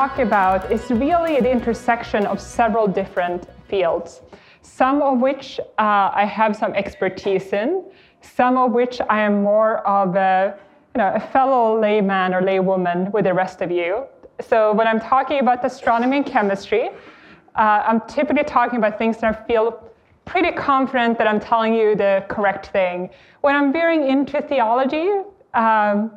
talk about is really the intersection of several different fields, some of which uh, I have some expertise in, some of which I am more of a, you know, a fellow layman or laywoman with the rest of you. So when I'm talking about astronomy and chemistry, uh, I'm typically talking about things that I feel pretty confident that I'm telling you the correct thing. When I'm veering into theology, um,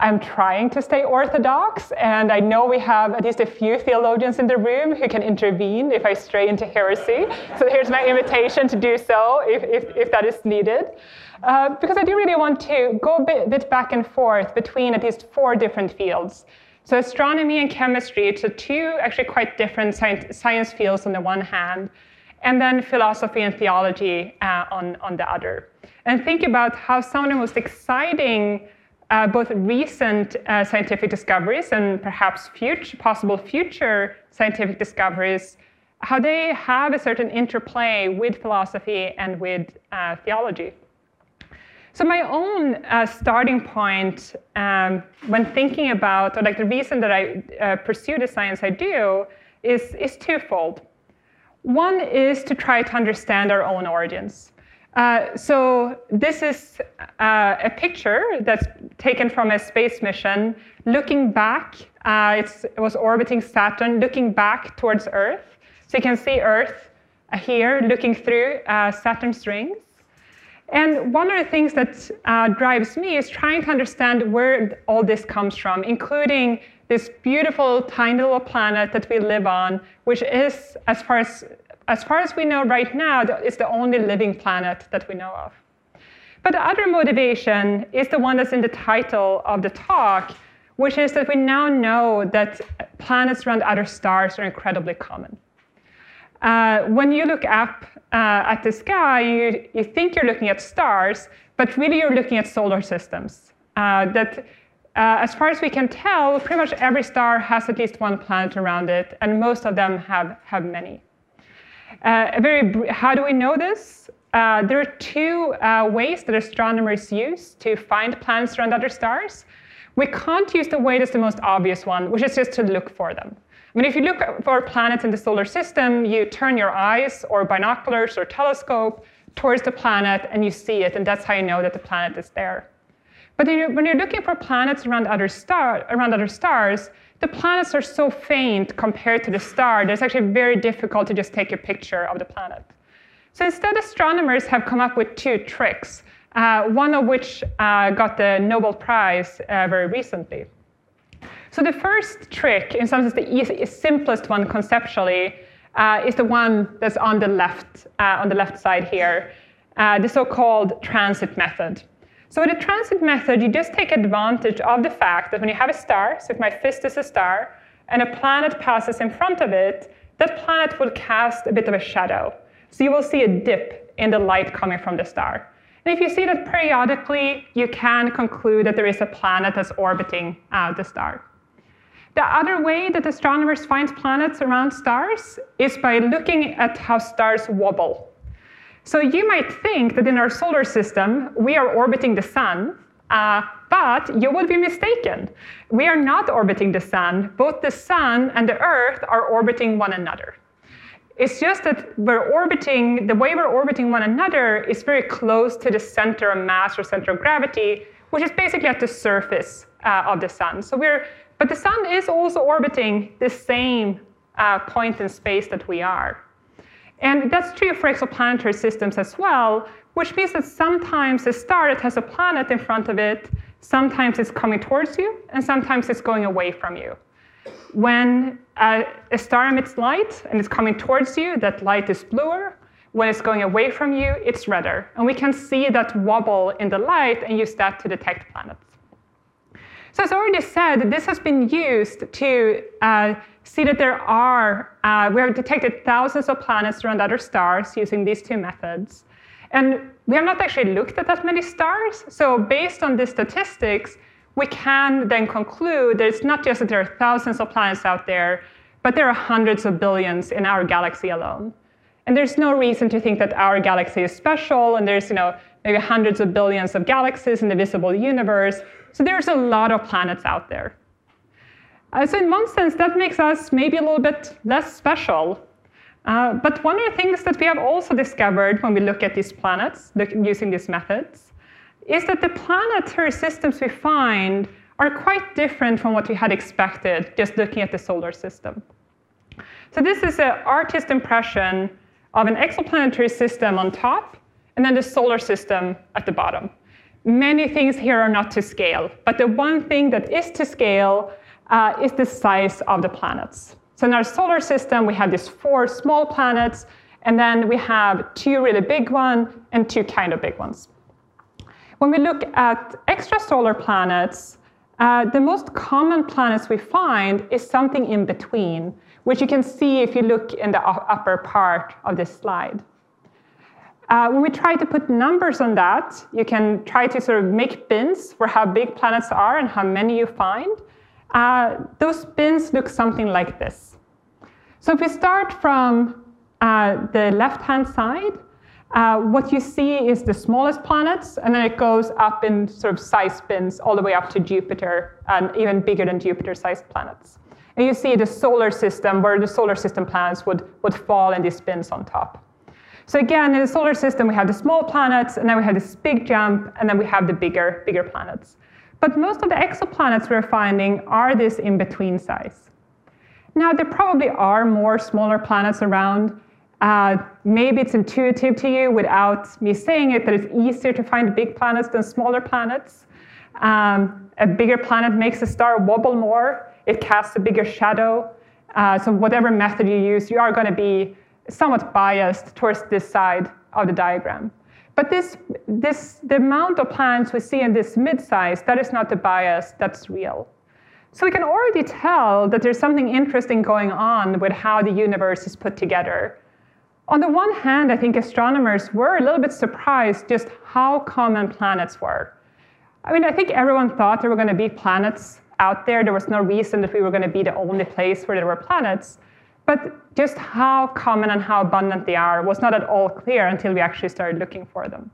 I'm trying to stay orthodox, and I know we have at least a few theologians in the room who can intervene if I stray into heresy. So here's my invitation to do so if, if, if that is needed. Uh, because I do really want to go a bit, bit back and forth between at least four different fields. So astronomy and chemistry, so two actually quite different science fields on the one hand, and then philosophy and theology uh, on, on the other. And think about how some of the most exciting uh, both recent uh, scientific discoveries and perhaps future, possible future scientific discoveries, how they have a certain interplay with philosophy and with uh, theology. So my own uh, starting point um, when thinking about, or like the reason that I uh, pursue the science I do, is, is twofold. One is to try to understand our own origins. Uh, so this is uh, a picture that's taken from a space mission looking back. Uh, it was orbiting Saturn, looking back towards Earth. So you can see Earth here looking through uh, Saturn's rings. And one of the things that uh, drives me is trying to understand where all this comes from, including this beautiful tiny little planet that we live on, which is, as far as as far as we know right now, it's the only living planet that we know of. But the other motivation is the one that's in the title of the talk, which is that we now know that planets around other stars are incredibly common. Uh, when you look up uh, at the sky, you, you think you're looking at stars, but really you're looking at solar systems. Uh, that, uh, as far as we can tell, pretty much every star has at least one planet around it, and most of them have, have many. Uh, very, how do we know this? Uh, there are two uh, ways that astronomers use to find planets around other stars. We can't use the way that's the most obvious one, which is just to look for them. I mean, if you look for planets in the solar system, you turn your eyes or binoculars or telescope towards the planet and you see it, and that's how you know that the planet is there. But when you're looking for planets around other, star, around other stars, the planets are so faint compared to the star that it's actually very difficult to just take a picture of the planet. So instead, astronomers have come up with two tricks, uh, one of which uh, got the Nobel Prize uh, very recently. So the first trick, in some sense the simplest one conceptually, uh, is the one that's on the left, uh, on the left side here, uh, the so-called transit method. So with the transit method, you just take advantage of the fact that when you have a star, so if my fist is a star, and a planet passes in front of it, that planet will cast a bit of a shadow. So you will see a dip in the light coming from the star. And if you see that periodically, you can conclude that there is a planet that's orbiting uh, the star. The other way that astronomers find planets around stars is by looking at how stars wobble. So you might think that in our solar system, we are orbiting the sun, uh, but you would be mistaken. We are not orbiting the sun. Both the sun and the Earth are orbiting one another. It's just that we're orbiting, the way we're orbiting one another is very close to the center of mass or center of gravity, which is basically at the surface uh, of the sun. So we're, but the sun is also orbiting the same uh, point in space that we are. And that's true for exoplanetary systems as well, which means that sometimes a star that has a planet in front of it, sometimes it's coming towards you, and sometimes it's going away from you. When a, a star emits light and it's coming towards you, that light is bluer. When it's going away from you, it's redder. And we can see that wobble in the light and use that to detect planets. So as I already said, this has been used to uh, see that there are, uh, we have detected thousands of planets around other stars using these two methods. And we have not actually looked at that many stars. So based on these statistics, we can then conclude that it's not just that there are thousands of planets out there, but there are hundreds of billions in our galaxy alone. And there's no reason to think that our galaxy is special, and there's you know, maybe hundreds of billions of galaxies in the visible universe. So there's a lot of planets out there. Uh, so in one sense, that makes us maybe a little bit less special. Uh, but one of the things that we have also discovered when we look at these planets look, using these methods is that the planetary systems we find are quite different from what we had expected just looking at the solar system. So this is an artist impression of an exoplanetary system on top and then the solar system at the bottom. Many things here are not to scale, but the one thing that is to scale uh, is the size of the planets. So in our solar system, we have these four small planets, and then we have two really big ones and two kind of big ones. When we look at extrasolar planets, uh, the most common planets we find is something in between, which you can see if you look in the upper part of this slide. Uh, when we try to put numbers on that, you can try to sort of make bins for how big planets are and how many you find. Uh, those bins look something like this. So if we start from uh, the left-hand side, uh, what you see is the smallest planets, and then it goes up in sort of size bins all the way up to Jupiter, and even bigger than Jupiter-sized planets. And you see the solar system, where the solar system planets would, would fall in these bins on top. So again, in the solar system, we have the small planets, and then we have this big jump, and then we have the bigger, bigger planets. But most of the exoplanets we're finding are this in-between size. Now, there probably are more smaller planets around. Uh, maybe it's intuitive to you without me saying it that it's easier to find big planets than smaller planets. Um, a bigger planet makes a star wobble more. It casts a bigger shadow. Uh, so whatever method you use, you are going to be somewhat biased towards this side of the diagram. But this, this, the amount of planets we see in this mid-size, that is not the bias, that's real. So we can already tell that there's something interesting going on with how the universe is put together. On the one hand, I think astronomers were a little bit surprised just how common planets were. I mean, I think everyone thought there were going to be planets out there. There was no reason that we were going to be the only place where there were planets. But just how common and how abundant they are was not at all clear until we actually started looking for them.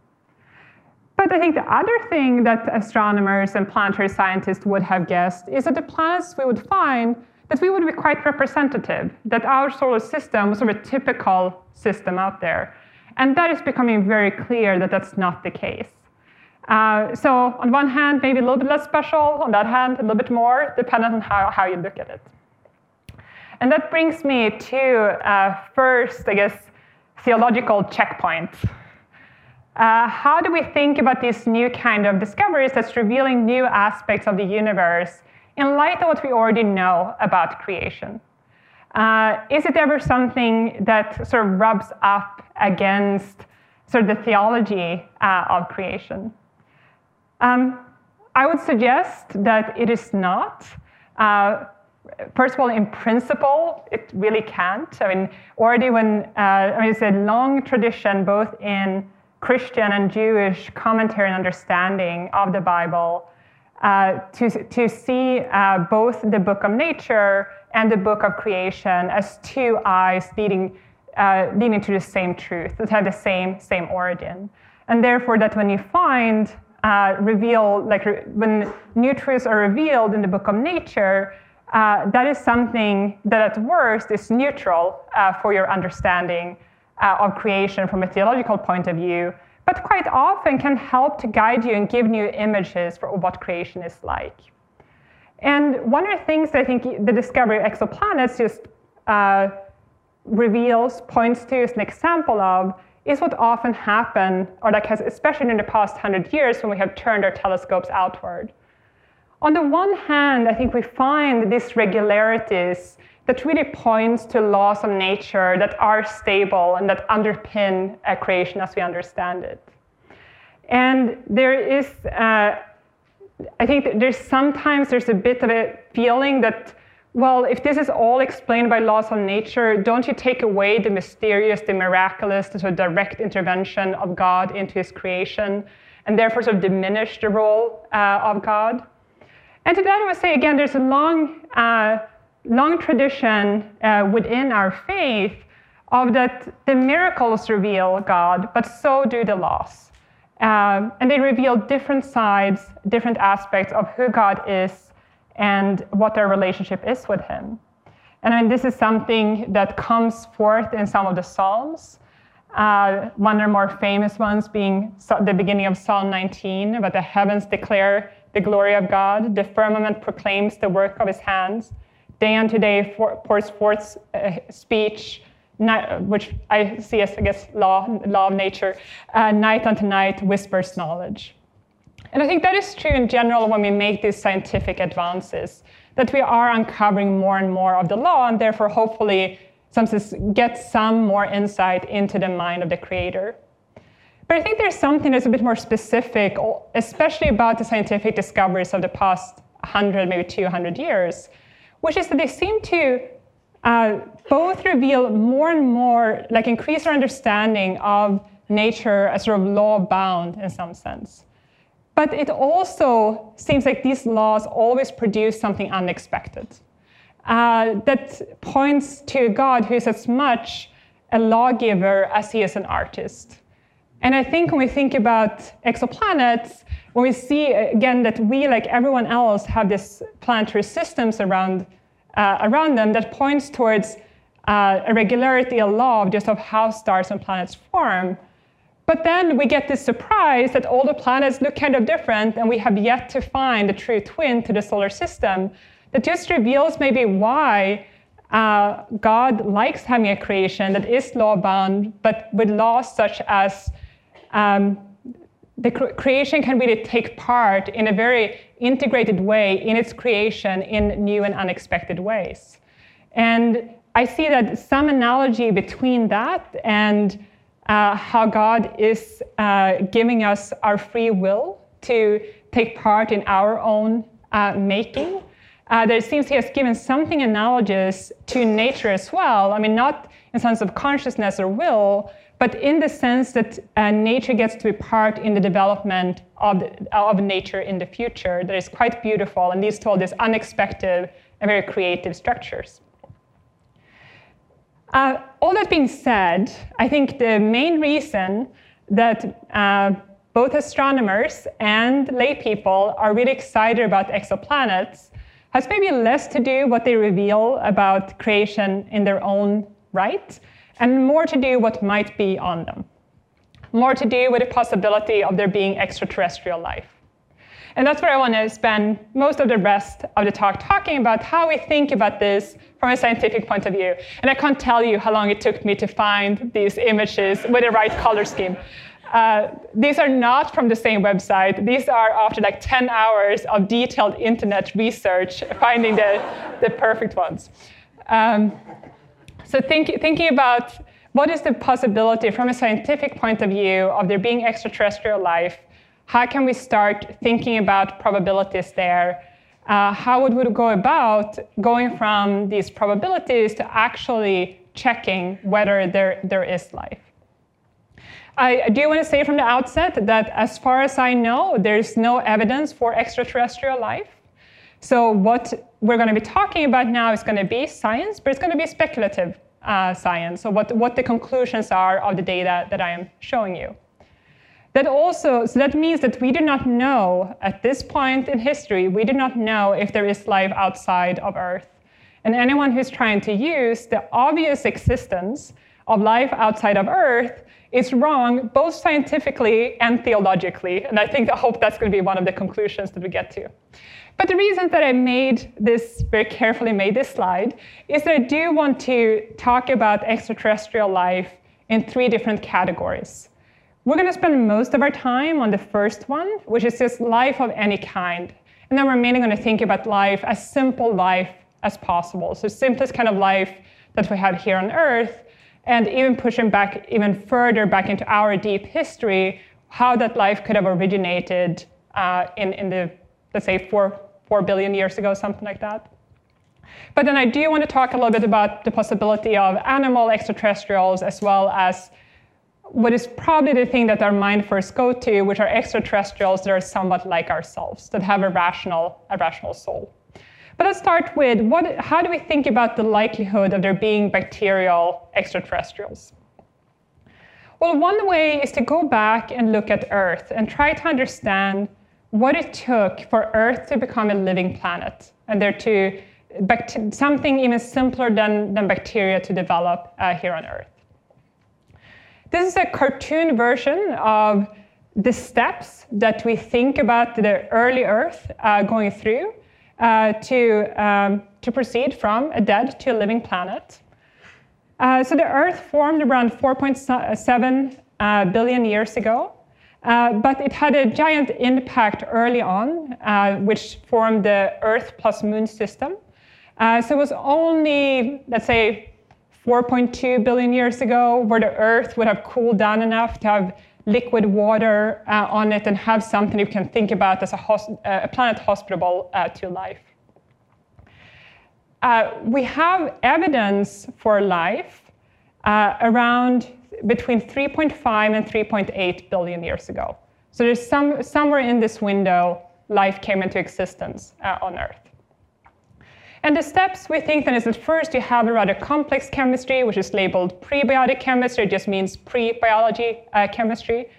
But I think the other thing that astronomers and planetary scientists would have guessed is that the planets we would find that we would be quite representative, that our solar system was sort of a typical system out there. And that is becoming very clear that that's not the case. Uh, so on one hand, maybe a little bit less special, on that hand, a little bit more, depending on how, how you look at it. And that brings me to uh, first, I guess, theological checkpoints. Uh, how do we think about these new kind of discoveries that's revealing new aspects of the universe in light of what we already know about creation? Uh, is it ever something that sort of rubs up against sort of the theology uh, of creation? Um, I would suggest that it is not. First of all, in principle, it really can't. I mean, already when, uh, I mean, it's a long tradition both in Christian and Jewish commentary and understanding of the Bible uh, to, to see uh, both the book of nature and the book of creation as two eyes leading, uh, leading to the same truth, that have the same, same origin. And therefore, that when you find uh, reveal, like re- when new truths are revealed in the book of nature, uh, that is something that at worst is neutral uh, for your understanding uh, of creation from a theological point of view, but quite often can help to guide you and give new images for what creation is like. And one of the things that I think the discovery of exoplanets just uh, reveals, points to as an example of, is what often happen, or like has, especially in the past 100 years when we have turned our telescopes outward. On the one hand, I think we find these regularities that really points to laws of nature that are stable and that underpin a creation as we understand it. And there is, uh, I think there's sometimes there's a bit of a feeling that, well, if this is all explained by laws of nature, don't you take away the mysterious, the miraculous, the sort of direct intervention of God into his creation, and therefore sort of diminish the role uh, of God? And to that, I would say again, there's a long, uh, long tradition uh, within our faith of that the miracles reveal God, but so do the laws. Um, and they reveal different sides, different aspects of who God is and what their relationship is with Him. And I mean, this is something that comes forth in some of the Psalms. Uh, one of the more famous ones being the beginning of Psalm 19, about the heavens declare the glory of God, the firmament proclaims the work of his hands. Day unto day pours forth uh, speech, which I see as, I guess, law, law of nature. Uh, night unto night whispers knowledge. And I think that is true in general when we make these scientific advances that we are uncovering more and more of the law, and therefore, hopefully, sometimes get some more insight into the mind of the creator. But I think there's something that's a bit more specific, especially about the scientific discoveries of the past 100, maybe 200 years, which is that they seem to uh, both reveal more and more, like increase our understanding of nature as sort of law bound in some sense. But it also seems like these laws always produce something unexpected uh, that points to God who is as much a lawgiver as he is an artist. And I think when we think about exoplanets, when we see again that we, like everyone else, have this planetary systems around, uh, around them that points towards uh, a regularity, a law of just of how stars and planets form, but then we get this surprise that all the planets look kind of different, and we have yet to find a true twin to the solar system. That just reveals maybe why uh, God likes having a creation that is law bound, but with laws such as um, the cre- creation can really take part in a very integrated way in its creation in new and unexpected ways. And I see that some analogy between that and uh, how God is uh, giving us our free will to take part in our own uh, making. Uh, there seems he has given something analogous to nature as well. I mean, not in sense of consciousness or will, but in the sense that uh, nature gets to be part in the development of, the, of nature in the future. That is quite beautiful and leads to all these unexpected and very creative structures. Uh, all that being said, I think the main reason that uh, both astronomers and lay people are really excited about exoplanets has maybe less to do what they reveal about creation in their own right, and more to do what might be on them. More to do with the possibility of there being extraterrestrial life. And that's where I want to spend most of the rest of the talk talking about how we think about this from a scientific point of view. And I can't tell you how long it took me to find these images with the right color scheme. Uh, these are not from the same website. These are after like 10 hours of detailed internet research, finding the, the perfect ones. Um, so think, thinking about what is the possibility from a scientific point of view of there being extraterrestrial life how can we start thinking about probabilities there? Uh, how would we go about going from these probabilities to actually checking whether there, there is life? I do want to say from the outset that as far as I know, there's no evidence for extraterrestrial life. So what we're going to be talking about now is going to be science, but it's going to be speculative uh, science. So what, what the conclusions are of the data that I am showing you. That also, so that means that we do not know at this point in history, we do not know if there is life outside of Earth. And anyone who's trying to use the obvious existence of life outside of Earth is wrong, both scientifically and theologically. And I think I hope that's going to be one of the conclusions that we get to. But the reason that I made this, very carefully made this slide, is that I do want to talk about extraterrestrial life in three different categories. We're going to spend most of our time on the first one, which is just life of any kind. And then we're mainly going to think about life as simple life as possible. So simplest kind of life that we have here on Earth, and even pushing back even further back into our deep history, how that life could have originated uh, in, in the, let's say, four, four billion years ago, something like that. But then I do want to talk a little bit about the possibility of animal extraterrestrials as well as what is probably the thing that our mind first go to, which are extraterrestrials that are somewhat like ourselves, that have a rational, a rational soul. But let's start with what, how do we think about the likelihood of there being bacterial extraterrestrials? Well, one way is to go back and look at Earth and try to understand what it took for Earth to become a living planet and there to something even simpler than, than bacteria to develop uh, here on Earth. This is a cartoon version of the steps that we think about the early Earth uh, going through uh, to, um, to proceed from a dead to a living planet. Uh, so the Earth formed around 4.7 uh, billion years ago, uh, but it had a giant impact early on, uh, which formed the Earth plus Moon system. Uh, so it was only, let's say, 4.2 billion years ago where the Earth would have cooled down enough to have liquid water uh, on it and have something you can think about as a, uh, a planet hospitable to life. We have evidence for life around between 3.5 and 3.8 billion years ago. So there's some, somewhere in this window, life came into existence uh, on Earth. And the steps we think then is that first you have a rather complex chemistry, which is labeled prebiotic chemistry, it just means pre-biology uh, chemistry.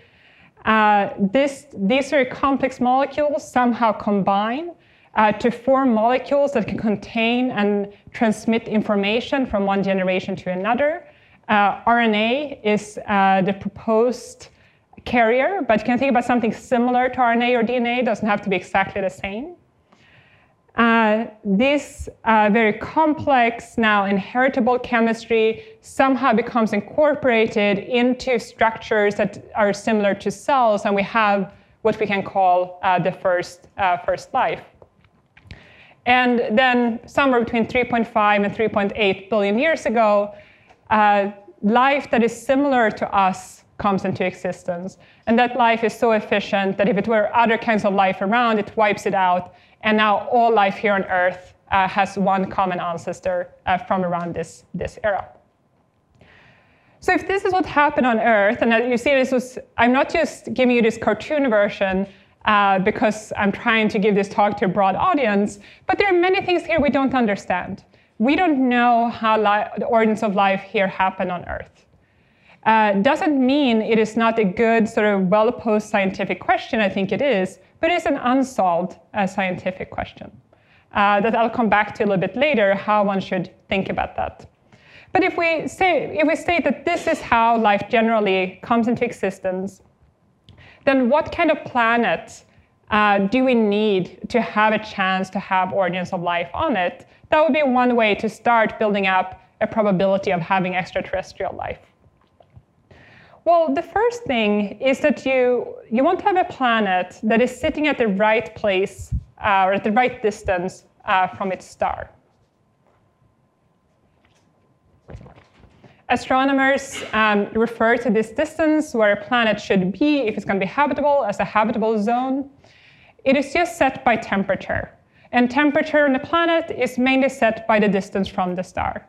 Uh, this, these very complex molecules somehow combine uh, to form molecules that can contain and transmit information from one generation to another. Uh, RNA is uh, the proposed carrier, but you can think about something similar to RNA or DNA, it doesn't have to be exactly the same. Uh, this uh, very complex, now inheritable chemistry somehow becomes incorporated into structures that are similar to cells, and we have what we can call uh, the first, uh, first life. And then, somewhere between 3.5 and 3.8 billion years ago, uh, life that is similar to us comes into existence. And that life is so efficient that if it were other kinds of life around, it wipes it out and now all life here on Earth uh, has one common ancestor uh, from around this, this era. So if this is what happened on Earth, and you see this was, I'm not just giving you this cartoon version uh, because I'm trying to give this talk to a broad audience, but there are many things here we don't understand. We don't know how the origins of life here happen on Earth. Uh, doesn't mean it is not a good, sort of well posed scientific question, I think it is, but it's an unsolved uh, scientific question uh, that I'll come back to a little bit later, how one should think about that. But if we, say, if we state that this is how life generally comes into existence, then what kind of planet uh, do we need to have a chance to have origins of life on it? That would be one way to start building up a probability of having extraterrestrial life. Well, the first thing is that you, you want to have a planet that is sitting at the right place uh, or at the right distance uh, from its star. Astronomers um, refer to this distance where a planet should be if it's going to be habitable as a habitable zone. It is just set by temperature. And temperature on a planet is mainly set by the distance from the star.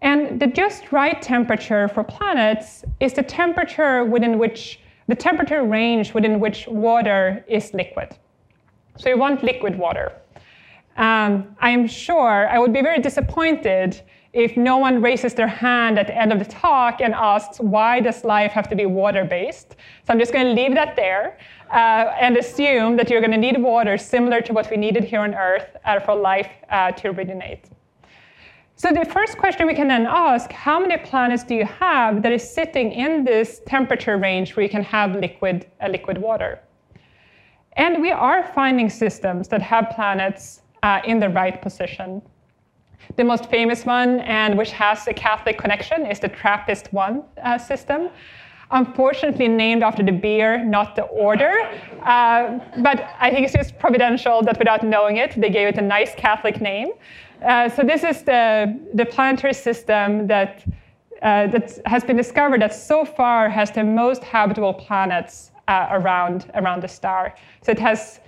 And the just right temperature for planets is the temperature within which, the temperature range within which water is liquid. So you want liquid water. Um, I am sure I would be very disappointed if no one raises their hand at the end of the talk and asks, why does life have to be water-based? So I'm just going to leave that there uh, and assume that you're going to need water similar to what we needed here on Earth uh, for life uh, to originate. So the first question we can then ask, how many planets do you have that is sitting in this temperature range where you can have liquid, uh, liquid water? And we are finding systems that have planets uh, in the right position. The most famous one, and which has a Catholic connection, is the TRAPPIST 1 uh, system. Unfortunately, named after the beer, not the order. Uh, but I think it's just providential that without knowing it, they gave it a nice Catholic name. Uh, so this is the, the planetary system that, uh, that has been discovered that so far has the most habitable planets uh, around, around the star. So it has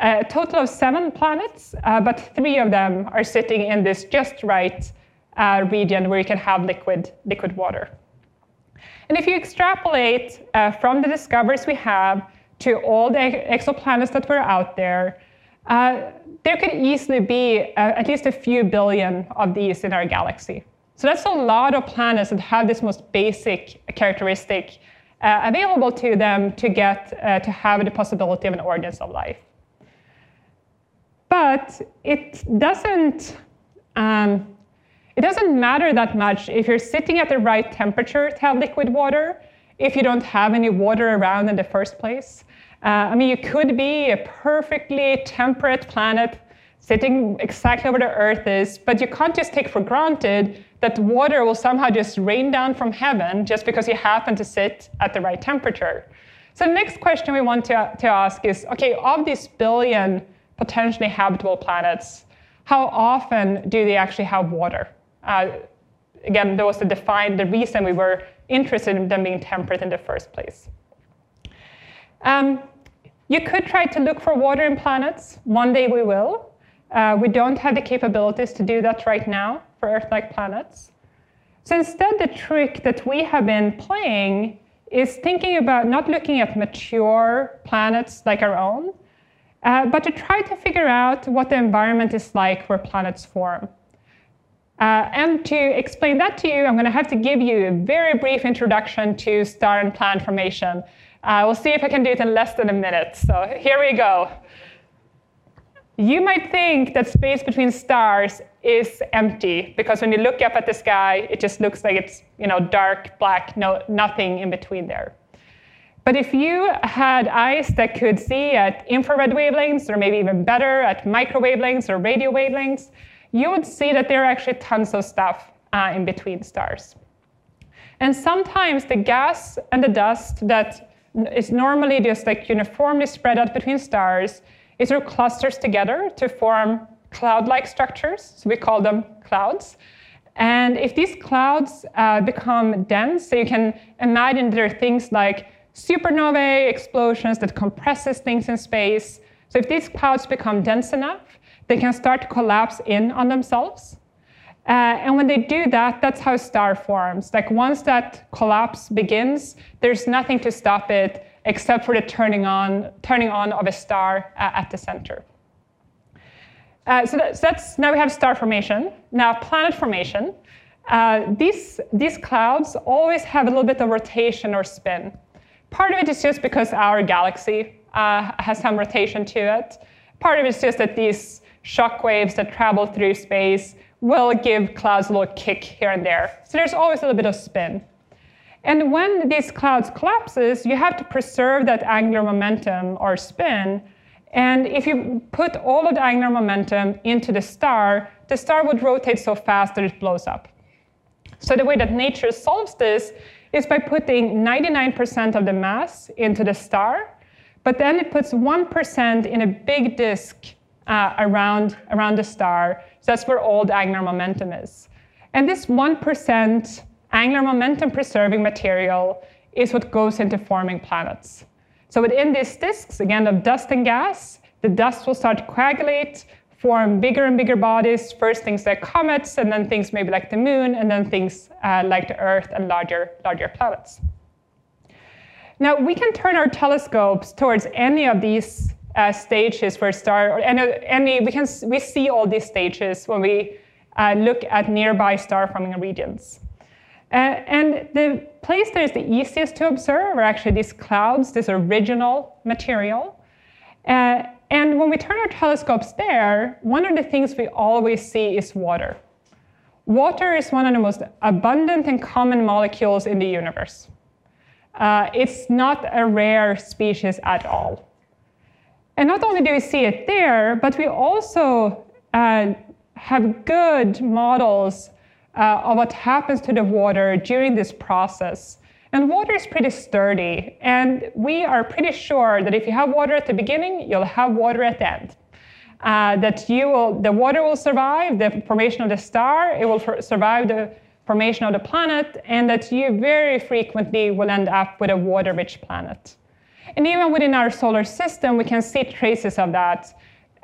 a total of seven planets, uh, but three of them are sitting in this just right uh, region where you can have liquid, liquid water. And if you extrapolate uh, from the discoveries we have to all the exoplanets that were out there, uh, there could easily be uh, at least a few billion of these in our galaxy. So that's a lot of planets that have this most basic characteristic uh, available to them to get to have the possibility of an organism of life. But it doesn't um, it doesn't matter that much if you're sitting at the right temperature to have liquid water if you don't have any water around in the first place. Uh, I mean, you could be a perfectly temperate planet sitting exactly where the Earth is, but you can't just take for granted that water will somehow just rain down from heaven just because you happen to sit at the right temperature. So the next question we want to, to ask is, okay, of these billion potentially habitable planets, how often do they actually have water? Uh, again, that was to define the reason we were interested in them being temperate in the first place. Um, you could try to look for water in planets. One day we will. Uh, we don't have the capabilities to do that right now for Earth-like planets. So instead, the trick that we have been playing is thinking about not looking at mature planets like our own, uh, but to try to figure out what the environment is like where planets form. Uh, and to explain that to you, I'm going to have to give you a very brief introduction to star and planet formation. Uh, we'll see if I can do it in less than a minute. So here we go. You might think that space between stars is empty because when you look up at the sky, it just looks like it's you know dark, black, no, nothing in between there. But if you had eyes that could see at infrared wavelengths, or maybe even better at micro wavelengths or radio wavelengths, you would see that there are actually tons of stuff uh, in between stars. And sometimes the gas and the dust that is normally just like uniformly spread out between stars is sort of clusters together to form cloud-like structures. So we call them clouds. And if these clouds uh, become dense, so you can imagine there are things like supernovae explosions that compresses things in space. So if these clouds become dense enough, they can start to collapse in on themselves. Uh, and when they do that, that's how a star forms. Like once that collapse begins, there's nothing to stop it except for the turning on, turning on of a star uh, at the center. Uh, so, that, so, that's now we have star formation. Now planet formation. Uh, these, these clouds always have a little bit of rotation or spin. Part of it is just because our galaxy uh, has some rotation to it. Part of it is just that these shock waves that travel through space will give clouds a little kick here and there. So there's always a little bit of spin. And when these clouds collapses, you have to preserve that angular momentum or spin. And if you put all of the angular momentum into the star, the star would rotate so fast that it blows up. So the way that nature solves this is by putting 99% of the mass into the star, but then it puts 1% in a big disk uh, around, around the star. So that's where all the angular momentum is. And this 1% angular momentum preserving material is what goes into forming planets. So within these disks, again, of dust and gas, the dust will start to coagulate, form bigger and bigger bodies, first things like comets, and then things maybe like the moon, and then things uh, like the Earth and larger, larger planets. Now, we can turn our telescopes towards any of these uh, stages a star, or any, any, we, can, we see all these stages when we uh, look at nearby star forming regions. Uh, and the place that is the easiest to observe are actually these clouds, this original material. Uh, and when we turn our telescopes there, one of the things we always see is water. Water is one of the most abundant and common molecules in the universe. Uh, it's not a rare species at all. And not only do we see it there, but we also uh, have good models uh, of what happens to the water during this process. And water is pretty sturdy, and we are pretty sure that if you have water at the beginning, you'll have water at the end. Uh, that you will, the water will survive the formation of the star, it will survive the formation of the planet, and that you very frequently will end up with a water-rich planet. And even within our solar system, we can see traces of that.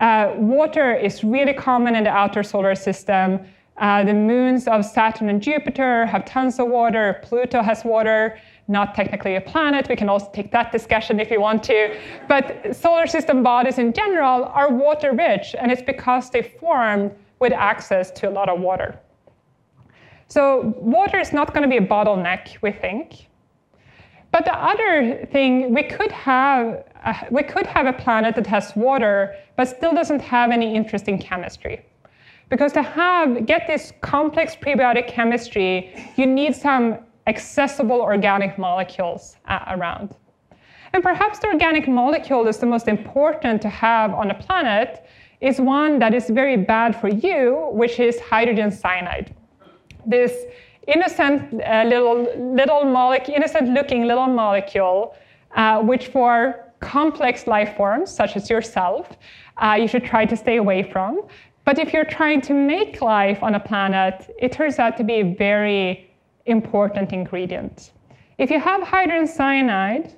Uh, water is really common in the outer solar system. Uh, the moons of Saturn and Jupiter have tons of water. Pluto has water, not technically a planet. We can also take that discussion if you want to. But solar system bodies in general are water rich, and it's because they formed with access to a lot of water. So water is not going to be a bottleneck, we think. but the other thing, we could have uh, we could have a planet that has water, but still doesn't have any interesting chemistry. Because to have get this complex prebiotic chemistry, you need some accessible organic molecules uh, around. And perhaps the organic molecule is the most important to have on a planet is one that is very bad for you, which is hydrogen cyanide. This innocent uh, little, little molecule, innocent looking little molecule, uh, which for complex life forms, such as yourself, uh, you should try to stay away from. But if you're trying to make life on a planet, it turns out to be a very important ingredient. If you have hydrogen cyanide,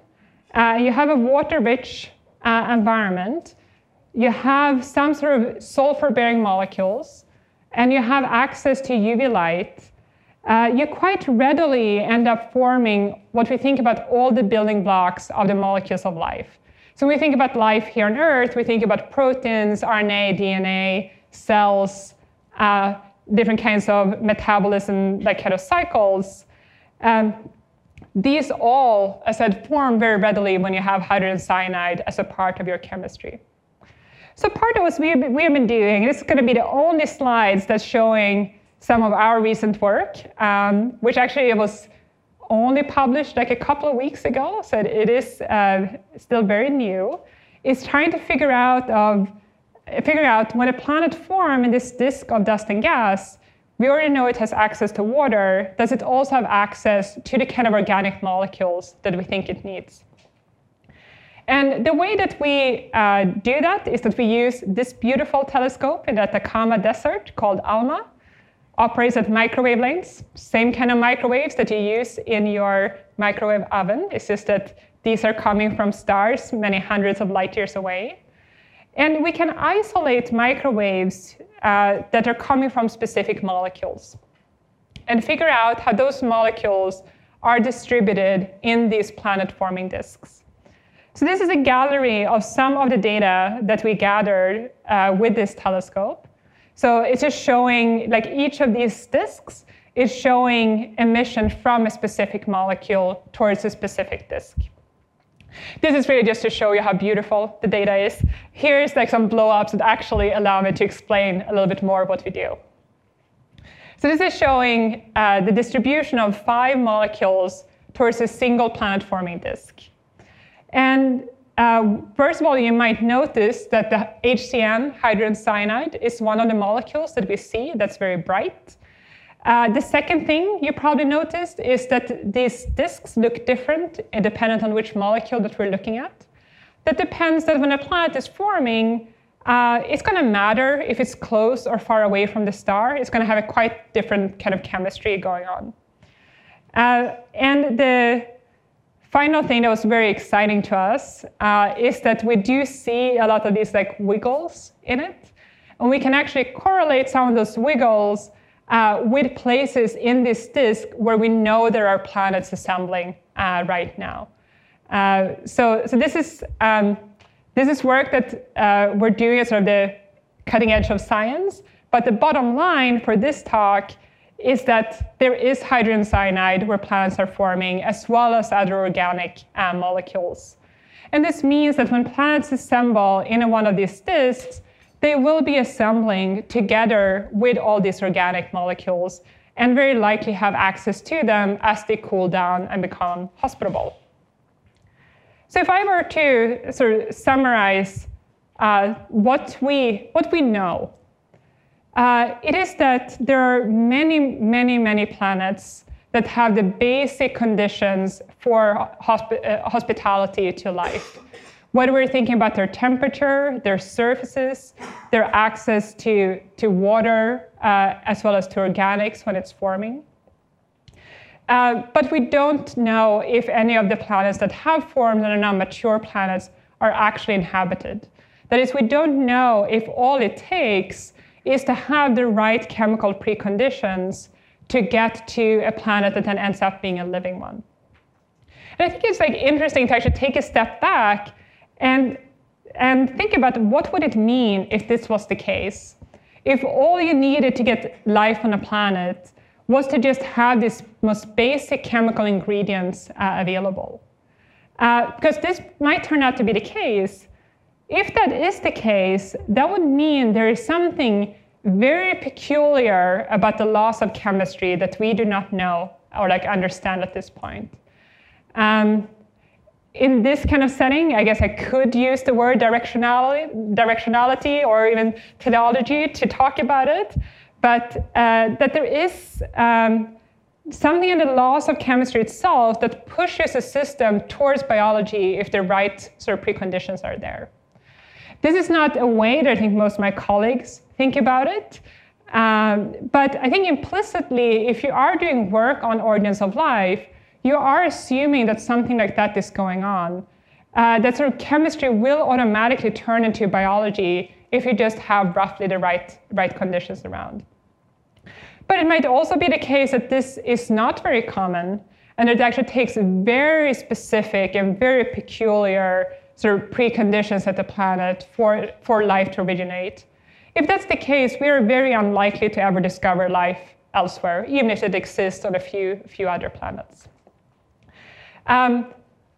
uh, you have a water-rich uh, environment, you have some sort of sulfur-bearing molecules, and you have access to UV light, uh, you quite readily end up forming what we think about all the building blocks of the molecules of life. So when we think about life here on Earth, we think about proteins, RNA, DNA, cells, uh, different kinds of metabolism, like kind of cycles. Um, these all, as I said, form very readily when you have hydrogen cyanide as a part of your chemistry. So part of what we have, been doing, this is going to be the only slides that's showing some of our recent work, um, which actually was only published like a couple of weeks ago, so it is uh, still very new, is trying to figure out of figure out when a planet forms in this disk of dust and gas, we already know it has access to water. Does it also have access to the kind of organic molecules that we think it needs? And the way that we uh, do that is that we use this beautiful telescope in the Atacama Desert called ALMA. Operates at microwave lengths, same kind of microwaves that you use in your microwave oven. It's just that these are coming from stars many hundreds of light years away. And we can isolate microwaves uh, that are coming from specific molecules and figure out how those molecules are distributed in these planet-forming disks. So this is a gallery of some of the data that we gathered uh, with this telescope. So it's just showing, like each of these disks is showing emission from a specific molecule towards a specific disk. This is really just to show you how beautiful the data is. Here's like some blow-ups that actually allow me to explain a little bit more what we do. So this is showing uh, the distribution of five molecules towards a single planet-forming disk. And uh, first of all, you might notice that the HCN, hydrogen cyanide, is one of the molecules that we see that's very bright. Uh, the second thing you probably noticed is that these disks look different dependent on which molecule that we're looking at. That depends that when a planet is forming, uh, it's going to matter if it's close or far away from the star. It's going to have a quite different kind of chemistry going on. Uh, and the final thing that was very exciting to us uh, is that we do see a lot of these like wiggles in it. And we can actually correlate some of those wiggles uh, with places in this disk where we know there are planets assembling uh, right now. Uh, so, so this is um, this is work that uh, we're doing at sort of the cutting edge of science. But the bottom line for this talk is that there is hydrogen cyanide where planets are forming, as well as other organic uh, molecules. And this means that when planets assemble in one of these disks, they will be assembling together with all these organic molecules and very likely have access to them as they cool down and become hospitable. So if I were to sort of summarize uh, what, we, what we know, uh, it is that there are many, many, many planets that have the basic conditions for hospi uh, hospitality to life whether we're thinking about their temperature, their surfaces, their access to, to water, uh, as well as to organics when it's forming. Uh, but we don't know if any of the planets that have formed and are now mature planets are actually inhabited. That is, we don't know if all it takes is to have the right chemical preconditions to get to a planet that then ends up being a living one. And I think it's like interesting to actually take a step back and, and think about what would it mean if this was the case? If all you needed to get life on a planet was to just have these most basic chemical ingredients uh, available. Uh, because this might turn out to be the case. If that is the case, that would mean there is something very peculiar about the laws of chemistry that we do not know or like understand at this point. Um, in this kind of setting, I guess I could use the word directionality, directionality or even teleology to talk about it, but uh, that there is um, something in the laws of chemistry itself that pushes a system towards biology if the right sort of preconditions are there. This is not a way that I think most of my colleagues think about it, um, but I think implicitly, if you are doing work on origins of life, you are assuming that something like that is going on. Uh, that sort of chemistry will automatically turn into biology if you just have roughly the right, right conditions around. But it might also be the case that this is not very common and it actually takes very specific and very peculiar sort of preconditions at the planet for, for life to originate. If that's the case, we are very unlikely to ever discover life elsewhere, even if it exists on a few, few other planets. Um,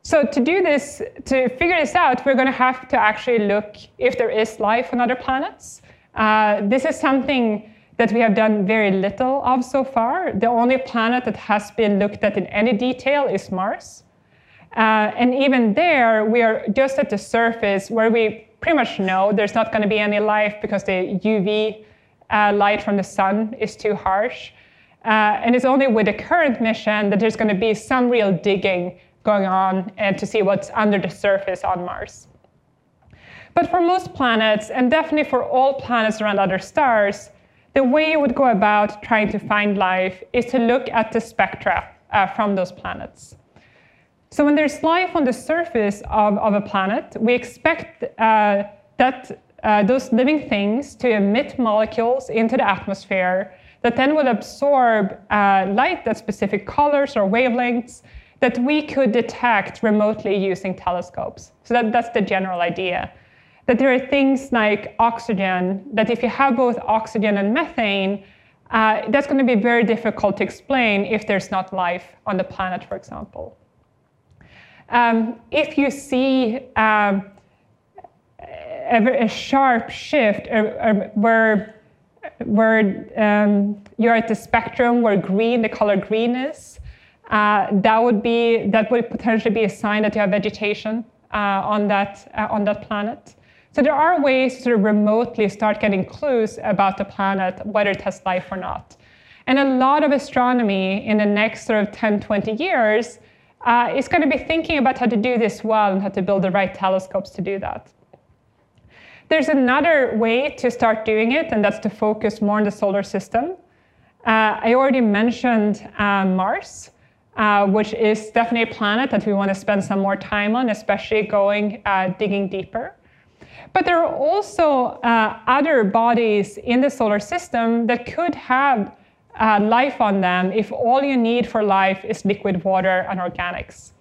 so to do this, to figure this out, we're going to have to actually look if there is life on other planets. Uh, this is something that we have done very little of so far. The only planet that has been looked at in any detail is Mars. Uh, and even there, we are just at the surface where we pretty much know there's not going to be any life because the UV uh, light from the sun is too harsh. Uh, and it's only with the current mission that there's going to be some real digging going on and to see what's under the surface on Mars. But for most planets, and definitely for all planets around other stars, the way you would go about trying to find life is to look at the spectra uh, from those planets. So when there's life on the surface of, of a planet, we expect uh, that uh, those living things to emit molecules into the atmosphere that then would absorb uh, light at specific colors or wavelengths that we could detect remotely using telescopes. So that, that's the general idea. That there are things like oxygen, that if you have both oxygen and methane, uh, that's going to be very difficult to explain if there's not life on the planet, for example. Um, if you see um, a, a, sharp shift uh, uh, where where um, you're at the spectrum where green, the color green is, uh, that would be that would potentially be a sign that you have vegetation uh, on that uh, on that planet. So there are ways to remotely start getting clues about the planet, whether it has life or not. And a lot of astronomy in the next sort of 10, 20 years uh, is going to be thinking about how to do this well and how to build the right telescopes to do that. There's another way to start doing it, and that's to focus more on the solar system. Uh, I already mentioned uh, Mars, uh, which is definitely a planet that we want to spend some more time on, especially going uh, digging deeper. But there are also uh, other bodies in the solar system that could have uh, life on them if all you need for life is liquid water and organics.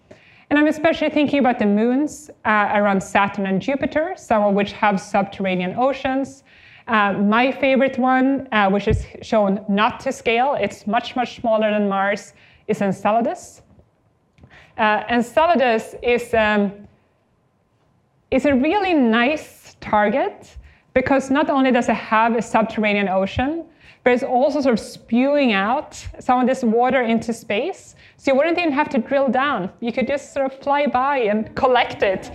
And I'm especially thinking about the moons uh, around Saturn and Jupiter, some of which have subterranean oceans. Uh, my favorite one, uh, which is shown not to scale, it's much, much smaller than Mars, is Enceladus. Uh, Enceladus is, um, is a really nice target because not only does it have a subterranean ocean, but it's also sort of spewing out some of this water into space. So you wouldn't even have to drill down. You could just sort of fly by and collect it.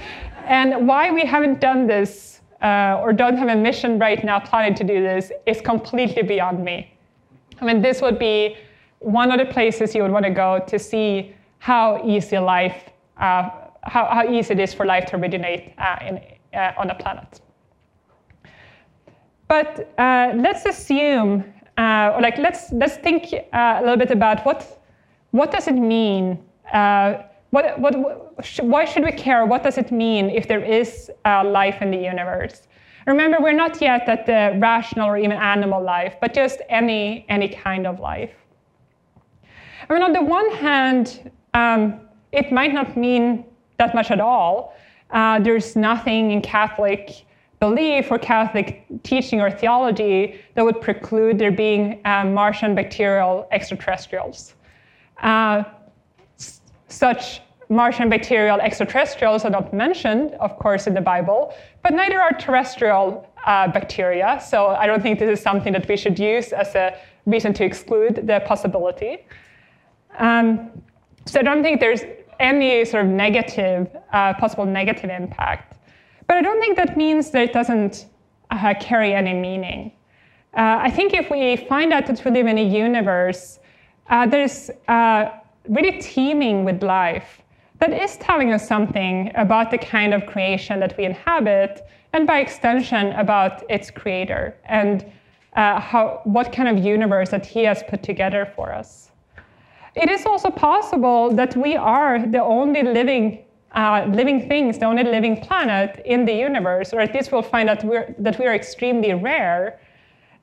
And why we haven't done this uh, or don't have a mission right now planning to do this is completely beyond me. I mean, this would be one of the places you would want to go to see how easy life, uh, how, how easy it is for life to originate uh, in, uh, on a planet. But uh, let's assume uh, or like let's let's think uh, a little bit about what what does it mean. Uh, what, what, why should we care? What does it mean if there is life in the universe? Remember, we're not yet at the rational or even animal life, but just any any kind of life. I mean, on the one hand, um, it might not mean that much at all. Uh, there's nothing in Catholic belief or Catholic teaching or theology that would preclude there being uh, Martian bacterial extraterrestrials. Uh, such Martian bacterial extraterrestrials are not mentioned, of course, in the Bible, but neither are terrestrial uh, bacteria. So I don't think this is something that we should use as a reason to exclude the possibility. Um, so I don't think there's any sort of negative, uh, possible negative impact. But I don't think that means that it doesn't uh, carry any meaning. Uh, I think if we find out that we live in a universe uh, that is uh, really teeming with life, that is telling us something about the kind of creation that we inhabit, and by extension, about its creator and uh, how, what kind of universe that he has put together for us. It is also possible that we are the only living, uh, living things, the only living planet in the universe, or at least we'll find out we're, that we are extremely rare.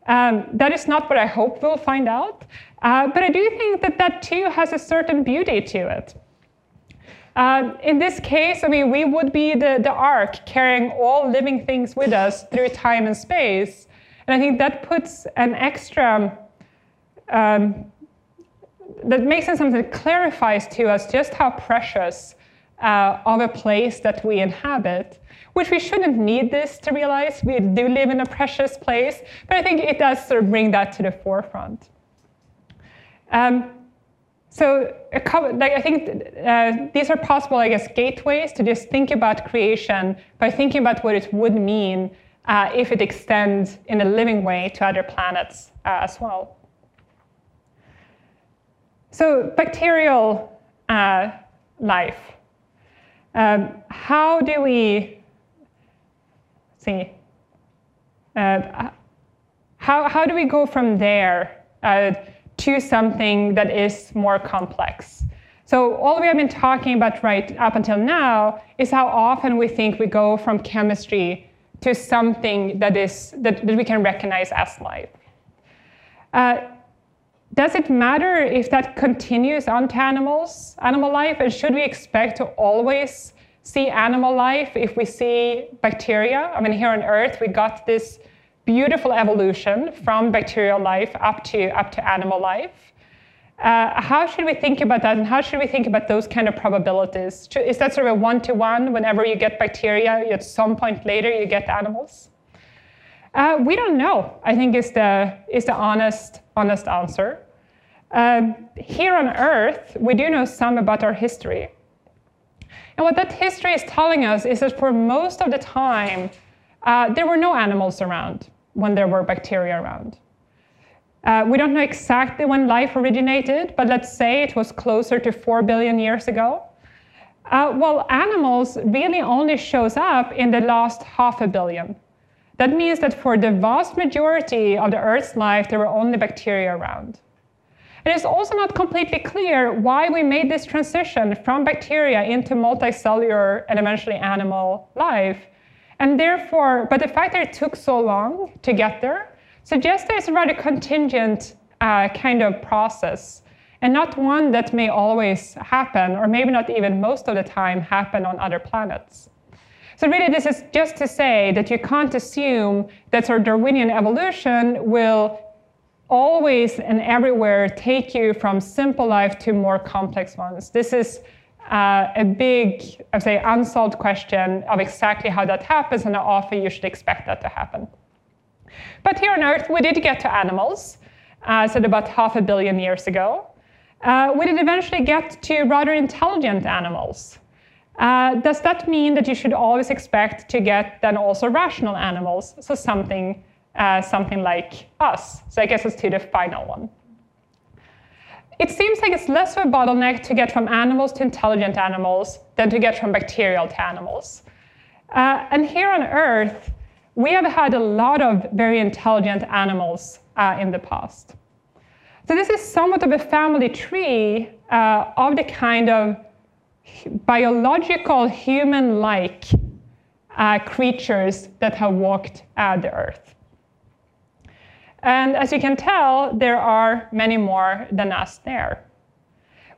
Um, that is not what I hope we'll find out, uh, but I do think that that too has a certain beauty to it. Uh, in this case, I mean, we would be the, the ark carrying all living things with us through time and space. And I think that puts an extra, um, that makes it something that clarifies to us just how precious uh, of a place that we inhabit, which we shouldn't need this to realize. We do live in a precious place, but I think it does sort of bring that to the forefront. Um, so like, I think uh, these are possible, I guess, gateways to just think about creation by thinking about what it would mean uh, if it extends in a living way to other planets uh, as well. So bacterial uh, life. Um, how do we see? Uh, how, how do we go from there? Uh, to something that is more complex. So all we have been talking about right up until now is how often we think we go from chemistry to something that is that, that we can recognize as life. Uh, does it matter if that continues onto animals, animal life, and should we expect to always see animal life if we see bacteria? I mean, here on Earth, we got this beautiful evolution from bacterial life up to, up to animal life. Uh, how should we think about that, and how should we think about those kind of probabilities? Is that sort of a one-to-one? Whenever you get bacteria, at some point later you get animals. Uh, we don't know. I think is the is the honest honest answer. Um, here on Earth, we do know some about our history, and what that history is telling us is that for most of the time, uh, there were no animals around when there were bacteria around. Uh, we don't know exactly when life originated, but let's say it was closer to 4 billion years ago. Uh, well, animals really only shows up in the last half a billion. That means that for the vast majority of the Earth's life, there were only bacteria around. It is also not completely clear why we made this transition from bacteria into multicellular and eventually animal life and therefore, but the fact that it took so long to get there suggests there's a rather contingent uh, kind of process and not one that may always happen, or maybe not even most of the time happen on other planets. So really, this is just to say that you can't assume that sort of Darwinian evolution will always and everywhere take you from simple life to more complex ones. This is uh, a big, I would say, unsolved question of exactly how that happens and how often you should expect that to happen. But here on Earth, we did get to animals, uh, so about half a billion years ago. Uh, we did eventually get to rather intelligent animals. Uh, does that mean that you should always expect to get then also rational animals, so something, uh, something like us? So I guess it's to the final one it seems like it's less of a bottleneck to get from animals to intelligent animals than to get from bacterial to animals. Uh, and here on Earth, we have had a lot of very intelligent animals uh, in the past. So this is somewhat of a family tree uh, of the kind of biological human-like uh, creatures that have walked the Earth. And as you can tell, there are many more than us there.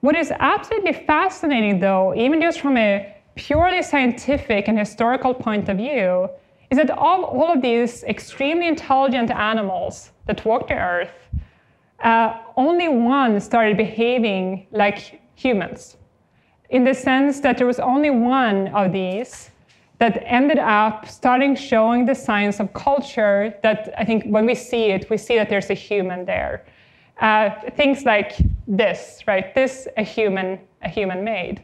What is absolutely fascinating, though, even just from a purely scientific and historical point of view, is that of all of these extremely intelligent animals that walked the earth, uh, only one started behaving like humans, in the sense that there was only one of these that ended up starting showing the signs of culture that I think when we see it, we see that there's a human there. Uh, things like this, right? This a human, a human made.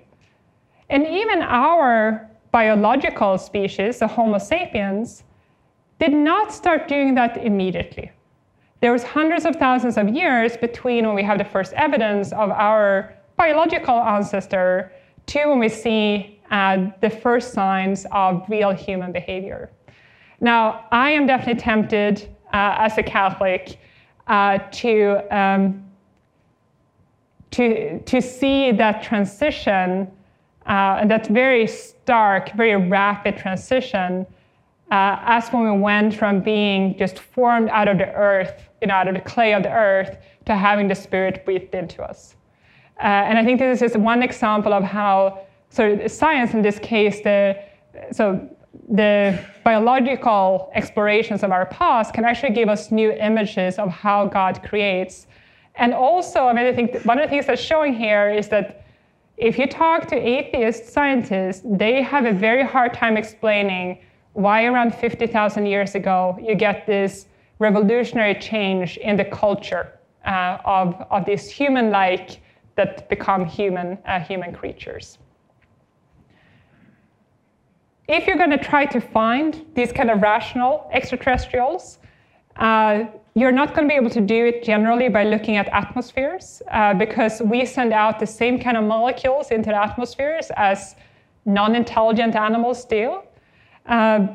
And even our biological species, the Homo sapiens, did not start doing that immediately. There was hundreds of thousands of years between when we have the first evidence of our biological ancestor to when we see uh, the first signs of real human behavior. Now, I am definitely tempted uh, as a Catholic uh, to, um, to, to see that transition, uh, that very stark, very rapid transition, uh, as when we went from being just formed out of the earth, you know, out of the clay of the earth, to having the Spirit breathed into us. Uh, and I think this is just one example of how so science in this case, the, so the biological explorations of our past can actually give us new images of how God creates. And also, I mean, I think one of the things that's showing here is that if you talk to atheist scientists, they have a very hard time explaining why around 50,000 years ago you get this revolutionary change in the culture uh, of, of these human-like that become human, uh, human creatures if you're going to try to find these kind of rational extraterrestrials, uh, you're not going to be able to do it generally by looking at atmospheres uh, because we send out the same kind of molecules into the atmospheres as non-intelligent animals do. Uh,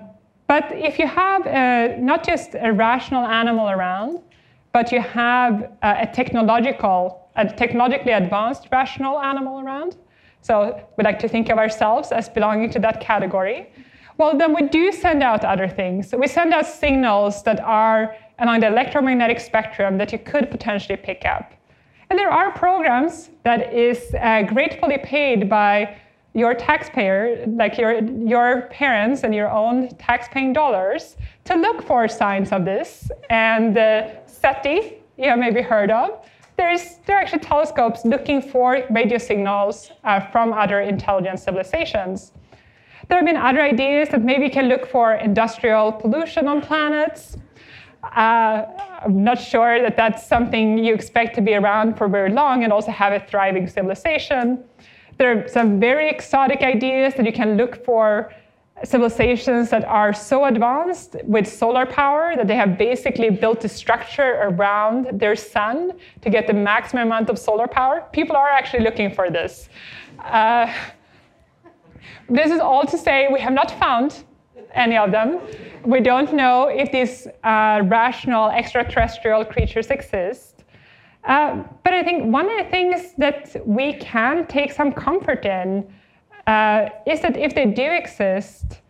but if you have a, not just a rational animal around, but you have a, a technological, a technologically advanced rational animal around, so we like to think of ourselves as belonging to that category. Well, then we do send out other things. We send out signals that are along the electromagnetic spectrum that you could potentially pick up. And there are programs that is uh, gratefully paid by your taxpayer, like your, your parents and your own tax-paying dollars, to look for signs of this. And uh, SETI, you have maybe heard of, there's, there are actually telescopes looking for radio signals uh, from other intelligent civilizations. There have been other ideas that maybe can look for industrial pollution on planets. Uh, I'm not sure that that's something you expect to be around for very long and also have a thriving civilization. There are some very exotic ideas that you can look for civilizations that are so advanced with solar power that they have basically built a structure around their sun to get the maximum amount of solar power. People are actually looking for this. Uh, this is all to say we have not found any of them. We don't know if these uh, rational extraterrestrial creatures exist. Uh, but I think one of the things that we can take some comfort in uh, is that if they do exist,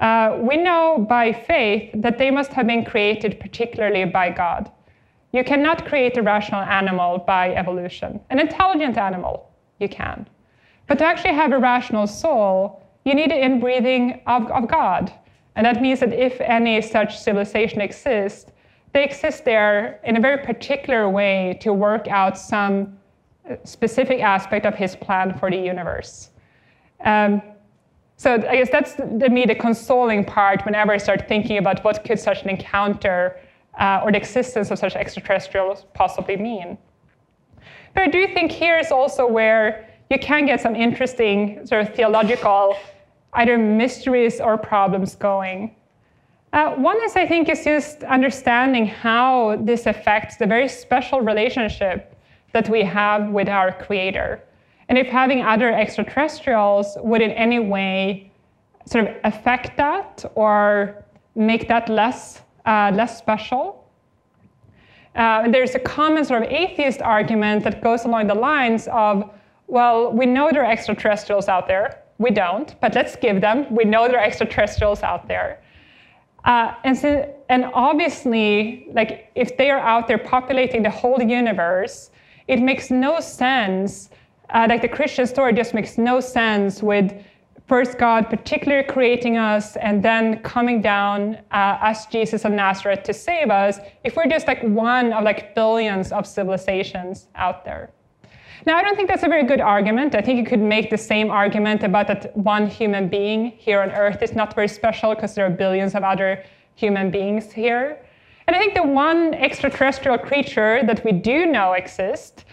uh, we know by faith that they must have been created particularly by God. You cannot create a rational animal by evolution. An intelligent animal, you can. But to actually have a rational soul, you need the inbreathing of, of God. And that means that if any such civilization exists, they exist there in a very particular way to work out some uh, specific aspect of his plan for the universe. Um, so I guess that's to me the consoling part whenever I start thinking about what could such an encounter uh, or the existence of such extraterrestrials possibly mean. But I do think here is also where you can get some interesting sort of theological either mysteries or problems going. Uh, one is, I think, is just understanding how this affects the very special relationship that we have with our Creator and if having other extraterrestrials would in any way sort of affect that or make that less, uh, less special. Uh, there's a common sort of atheist argument that goes along the lines of, well, we know there are extraterrestrials out there. We don't, but let's give them. We know there are extraterrestrials out there. Uh, and, so, and obviously, like if they are out there populating the whole universe, it makes no sense uh, like the Christian story just makes no sense with first God particularly creating us and then coming down uh, as Jesus of Nazareth to save us, if we're just like one of like billions of civilizations out there. Now, I don't think that's a very good argument. I think you could make the same argument about that one human being here on Earth is not very special because there are billions of other human beings here. And I think the one extraterrestrial creature that we do know exists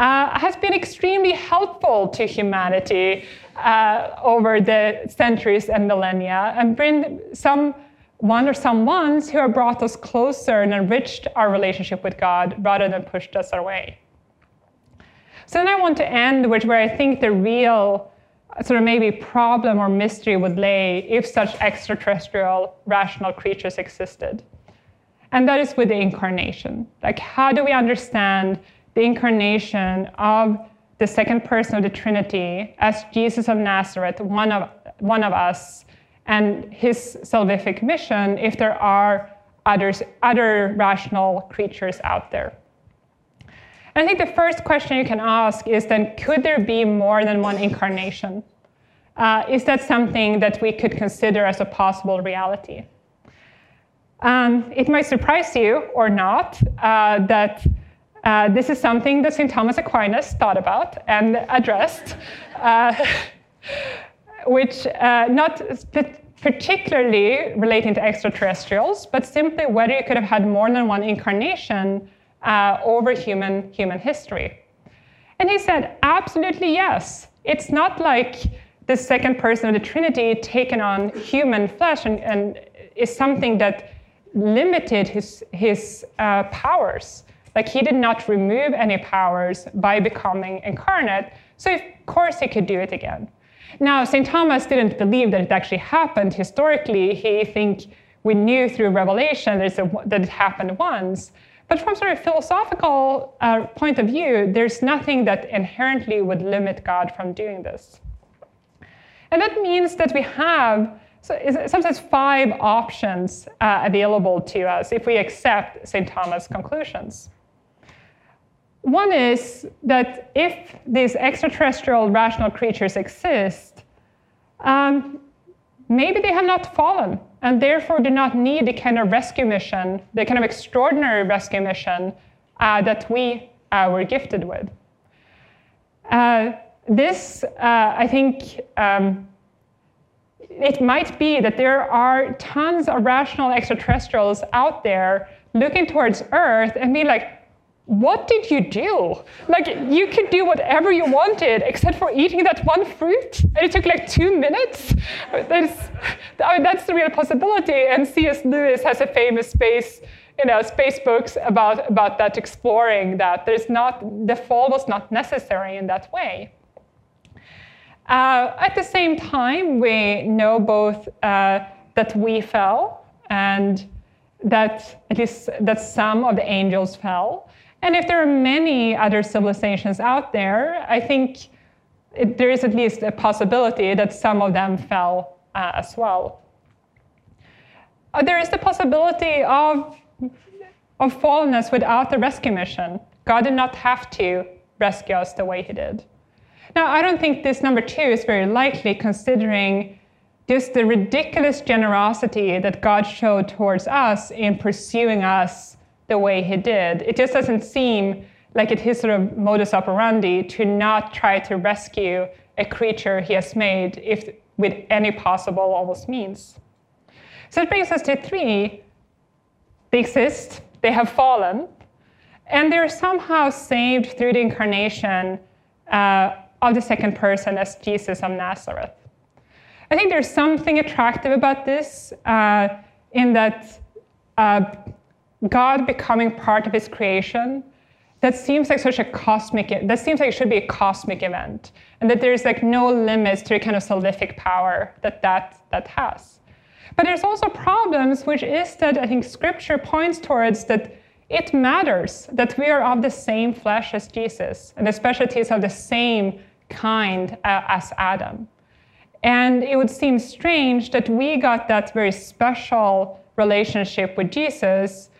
uh, has been extremely helpful to humanity uh, over the centuries and millennia and bring some one or some ones who have brought us closer and enriched our relationship with God rather than pushed us away. So then I want to end with where I think the real sort of maybe problem or mystery would lay if such extraterrestrial rational creatures existed. And that is with the incarnation. Like, how do we understand the incarnation of the second person of the Trinity as Jesus of Nazareth, one of, one of us, and his salvific mission if there are others, other rational creatures out there? And I think the first question you can ask is then could there be more than one incarnation? Uh, is that something that we could consider as a possible reality? Um, it might surprise you or not uh, that uh, this is something that St. Thomas Aquinas thought about and addressed, uh, which uh, not particularly relating to extraterrestrials, but simply whether you could have had more than one incarnation uh, over human, human history. And he said, absolutely yes. It's not like the second person of the Trinity taken on human flesh and, and is something that limited his, his uh, powers. Like he did not remove any powers by becoming incarnate. So of course he could do it again. Now, St. Thomas didn't believe that it actually happened historically. He think we knew through revelation that it happened once. But from sort of philosophical uh, point of view, there's nothing that inherently would limit God from doing this. And that means that we have so sometimes five options uh, available to us if we accept St. Thomas' conclusions. One is that if these extraterrestrial rational creatures exist, um, maybe they have not fallen and therefore do not need the kind of rescue mission, the kind of extraordinary rescue mission uh, that we uh, were gifted with. Uh, this, uh, I think, um, it might be that there are tons of rational extraterrestrials out there looking towards Earth and being like, what did you do? Like, you could do whatever you wanted except for eating that one fruit, and it took like two minutes. That's, I mean, that's the real possibility. And C.S. Lewis has a famous space, you know, space books about, about that, exploring that. There's not, the fall was not necessary in that way. Uh, at the same time, we know both uh, that we fell and that at least that some of the angels fell and if there are many other civilizations out there, I think it, there is at least a possibility that some of them fell uh, as well. Uh, there is the possibility of, of fallenness without the rescue mission. God did not have to rescue us the way he did. Now, I don't think this number two is very likely considering just the ridiculous generosity that God showed towards us in pursuing us the way he did. It just doesn't seem like it's his sort of modus operandi to not try to rescue a creature he has made if with any possible almost means. So it brings us to three. They exist, they have fallen, and they're somehow saved through the incarnation uh, of the second person as Jesus of Nazareth. I think there's something attractive about this uh, in that uh, God becoming part of his creation, that seems like such a cosmic, that seems like it should be a cosmic event. And that there's like no limits to the kind of salvific power that that, that has. But there's also problems, which is that I think scripture points towards that it matters that we are of the same flesh as Jesus, and the specialties of the same kind uh, as Adam. And it would seem strange that we got that very special relationship with Jesus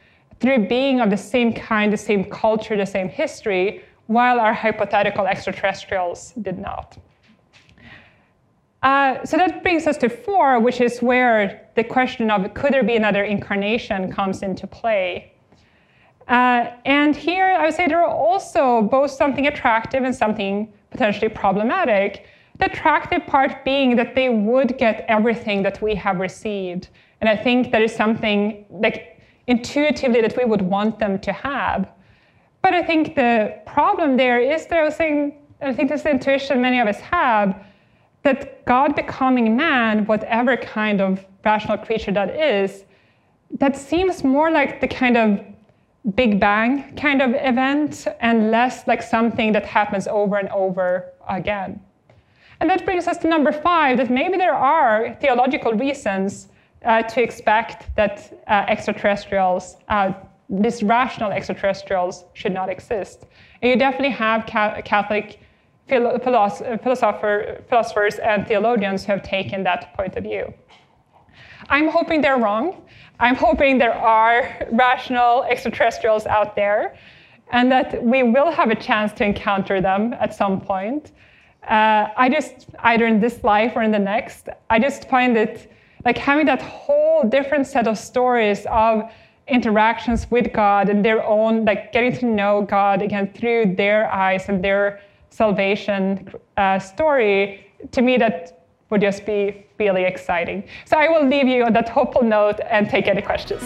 through being of the same kind, the same culture, the same history, while our hypothetical extraterrestrials did not. Uh, so that brings us to four, which is where the question of could there be another incarnation comes into play. Uh, and here I would say there are also both something attractive and something potentially problematic. The attractive part being that they would get everything that we have received. And I think that is something like intuitively that we would want them to have. But I think the problem there is I was saying, I think this intuition many of us have, that God becoming man, whatever kind of rational creature that is, that seems more like the kind of Big Bang kind of event and less like something that happens over and over again. And that brings us to number five that maybe there are theological reasons uh, to expect that uh, extraterrestrials, uh, these rational extraterrestrials, should not exist. And you definitely have ca- Catholic philosoph- philosopher, philosophers and theologians who have taken that point of view. I'm hoping they're wrong. I'm hoping there are rational extraterrestrials out there and that we will have a chance to encounter them at some point. Uh, I just, either in this life or in the next, I just find it like having that whole different set of stories of interactions with God and their own, like getting to know God again through their eyes and their salvation uh, story, to me, that would just be really exciting. So I will leave you on that hopeful note and take any questions.